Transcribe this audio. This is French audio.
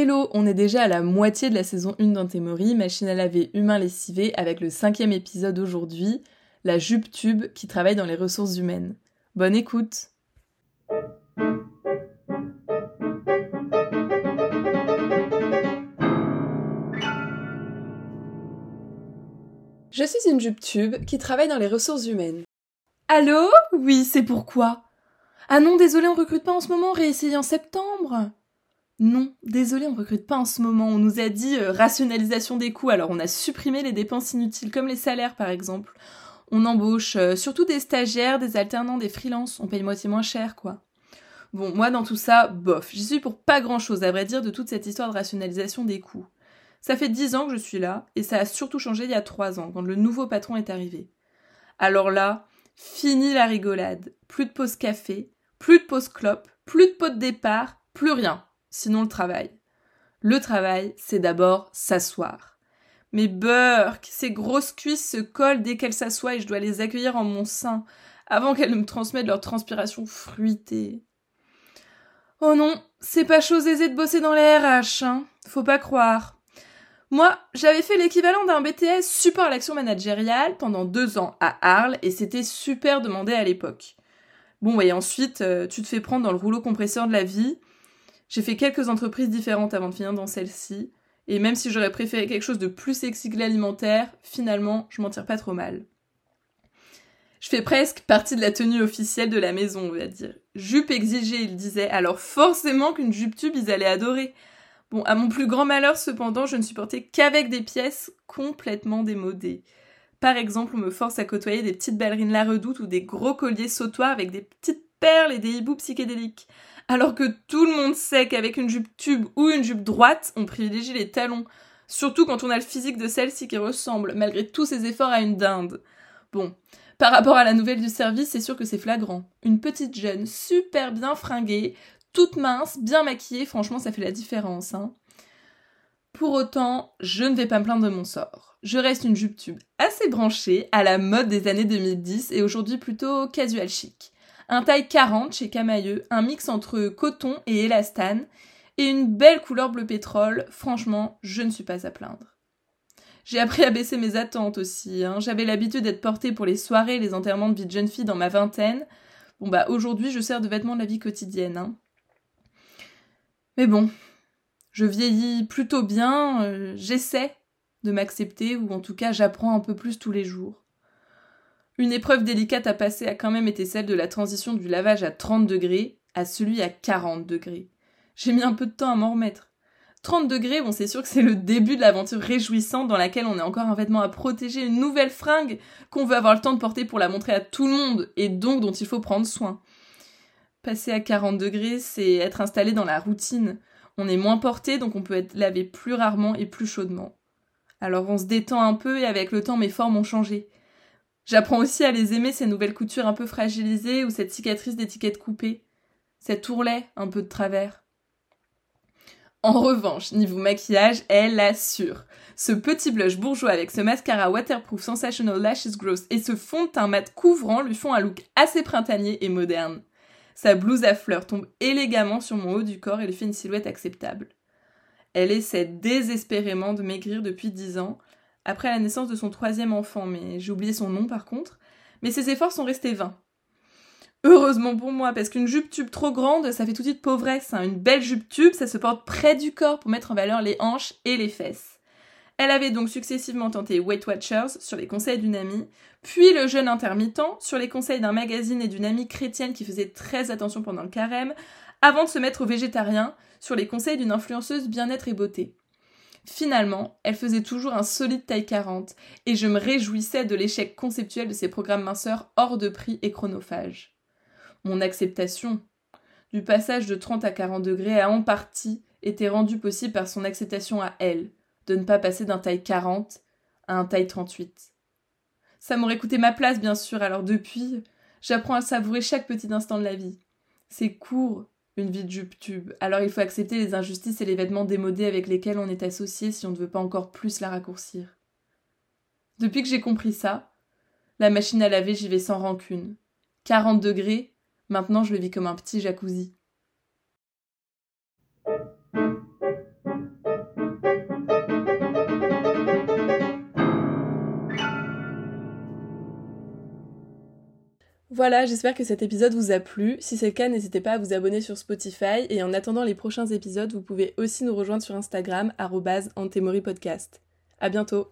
Hello, on est déjà à la moitié de la saison 1 d'Antémorie, machine à laver humain lessivé, avec le cinquième épisode aujourd'hui, la jupe tube qui travaille dans les ressources humaines. Bonne écoute Je suis une jupe tube qui travaille dans les ressources humaines. Allô? Oui, c'est pourquoi? Ah non, désolé, on recrute pas en ce moment, réessayer en septembre non, désolé, on recrute pas en ce moment. On nous a dit euh, rationalisation des coûts, alors on a supprimé les dépenses inutiles, comme les salaires par exemple. On embauche euh, surtout des stagiaires, des alternants, des freelances. On paye moitié moins cher, quoi. Bon, moi dans tout ça, bof. J'y suis pour pas grand chose, à vrai dire, de toute cette histoire de rationalisation des coûts. Ça fait dix ans que je suis là, et ça a surtout changé il y a trois ans, quand le nouveau patron est arrivé. Alors là, fini la rigolade. Plus de pause café, plus de pause clope, plus de pot de départ, plus rien sinon le travail. Le travail, c'est d'abord s'asseoir. Mais Burke, ces grosses cuisses se collent dès qu'elles s'assoient et je dois les accueillir en mon sein avant qu'elles ne me transmettent leur transpiration fruitée. Oh non, c'est pas chose aisée de bosser dans les RH, hein. Faut pas croire. Moi, j'avais fait l'équivalent d'un BTS support à l'action managériale pendant deux ans à Arles et c'était super demandé à l'époque. Bon, et ensuite, euh, tu te fais prendre dans le rouleau compresseur de la vie j'ai fait quelques entreprises différentes avant de finir dans celle-ci, et même si j'aurais préféré quelque chose de plus sexy que l'alimentaire, finalement, je m'en tire pas trop mal. Je fais presque partie de la tenue officielle de la maison, on va dire. Jupe exigée, il disait, alors forcément qu'une jupe tube, ils allaient adorer. Bon, à mon plus grand malheur, cependant, je ne supportais qu'avec des pièces complètement démodées. Par exemple, on me force à côtoyer des petites ballerines La Redoute ou des gros colliers sautoirs avec des petites perles et des hiboux psychédéliques alors que tout le monde sait qu'avec une jupe tube ou une jupe droite, on privilégie les talons. Surtout quand on a le physique de celle-ci qui ressemble, malgré tous ses efforts, à une dinde. Bon, par rapport à la nouvelle du service, c'est sûr que c'est flagrant. Une petite jeune, super bien fringuée, toute mince, bien maquillée, franchement, ça fait la différence, hein. Pour autant, je ne vais pas me plaindre de mon sort. Je reste une jupe tube assez branchée, à la mode des années 2010 et aujourd'hui plutôt casual chic un taille 40 chez Camailleux, un mix entre coton et élastane, et une belle couleur bleu pétrole, franchement, je ne suis pas à plaindre. J'ai appris à baisser mes attentes aussi. Hein. J'avais l'habitude d'être portée pour les soirées et les enterrements de vie de jeune fille dans ma vingtaine. Bon bah aujourd'hui je sers de vêtements de la vie quotidienne. Hein. Mais bon, je vieillis plutôt bien, euh, j'essaie de m'accepter, ou en tout cas j'apprends un peu plus tous les jours. Une épreuve délicate à passer a quand même été celle de la transition du lavage à 30 degrés à celui à 40 degrés. J'ai mis un peu de temps à m'en remettre. 30 degrés, bon, c'est sûr que c'est le début de l'aventure réjouissante dans laquelle on a encore un vêtement à protéger, une nouvelle fringue qu'on veut avoir le temps de porter pour la montrer à tout le monde et donc dont il faut prendre soin. Passer à 40 degrés, c'est être installé dans la routine. On est moins porté, donc on peut être lavé plus rarement et plus chaudement. Alors on se détend un peu et avec le temps mes formes ont changé. J'apprends aussi à les aimer, ces nouvelles coutures un peu fragilisées ou cette cicatrice d'étiquette coupée. Cet ourlet un peu de travers. En revanche, niveau maquillage, elle assure. Ce petit blush bourgeois avec ce mascara waterproof Sensational Lashes Gross et ce fond de teint mat couvrant lui font un look assez printanier et moderne. Sa blouse à fleurs tombe élégamment sur mon haut du corps et lui fait une silhouette acceptable. Elle essaie désespérément de maigrir depuis dix ans, après la naissance de son troisième enfant, mais j'ai oublié son nom par contre. Mais ses efforts sont restés vains. Heureusement pour moi, parce qu'une jupe tube trop grande, ça fait tout de suite pauvresse. Hein. Une belle jupe tube, ça se porte près du corps pour mettre en valeur les hanches et les fesses. Elle avait donc successivement tenté Weight Watchers sur les conseils d'une amie, puis le jeûne intermittent sur les conseils d'un magazine et d'une amie chrétienne qui faisait très attention pendant le carême, avant de se mettre au végétarien sur les conseils d'une influenceuse bien-être et beauté. Finalement, elle faisait toujours un solide taille 40, et je me réjouissais de l'échec conceptuel de ces programmes minceurs hors de prix et chronophages. Mon acceptation du passage de 30 à 40 degrés a en partie été rendue possible par son acceptation à elle, de ne pas passer d'un taille 40 à un taille 38. Ça m'aurait coûté ma place, bien sûr, alors depuis, j'apprends à savourer chaque petit instant de la vie. C'est court, une vie de jupe tube. Alors il faut accepter les injustices et les vêtements démodés avec lesquels on est associé si on ne veut pas encore plus la raccourcir. Depuis que j'ai compris ça, la machine à laver, j'y vais sans rancune. 40 degrés, maintenant je le vis comme un petit jacuzzi. Voilà, j'espère que cet épisode vous a plu. Si c'est le cas, n'hésitez pas à vous abonner sur Spotify et en attendant les prochains épisodes, vous pouvez aussi nous rejoindre sur Instagram @antemoripodcast. À bientôt.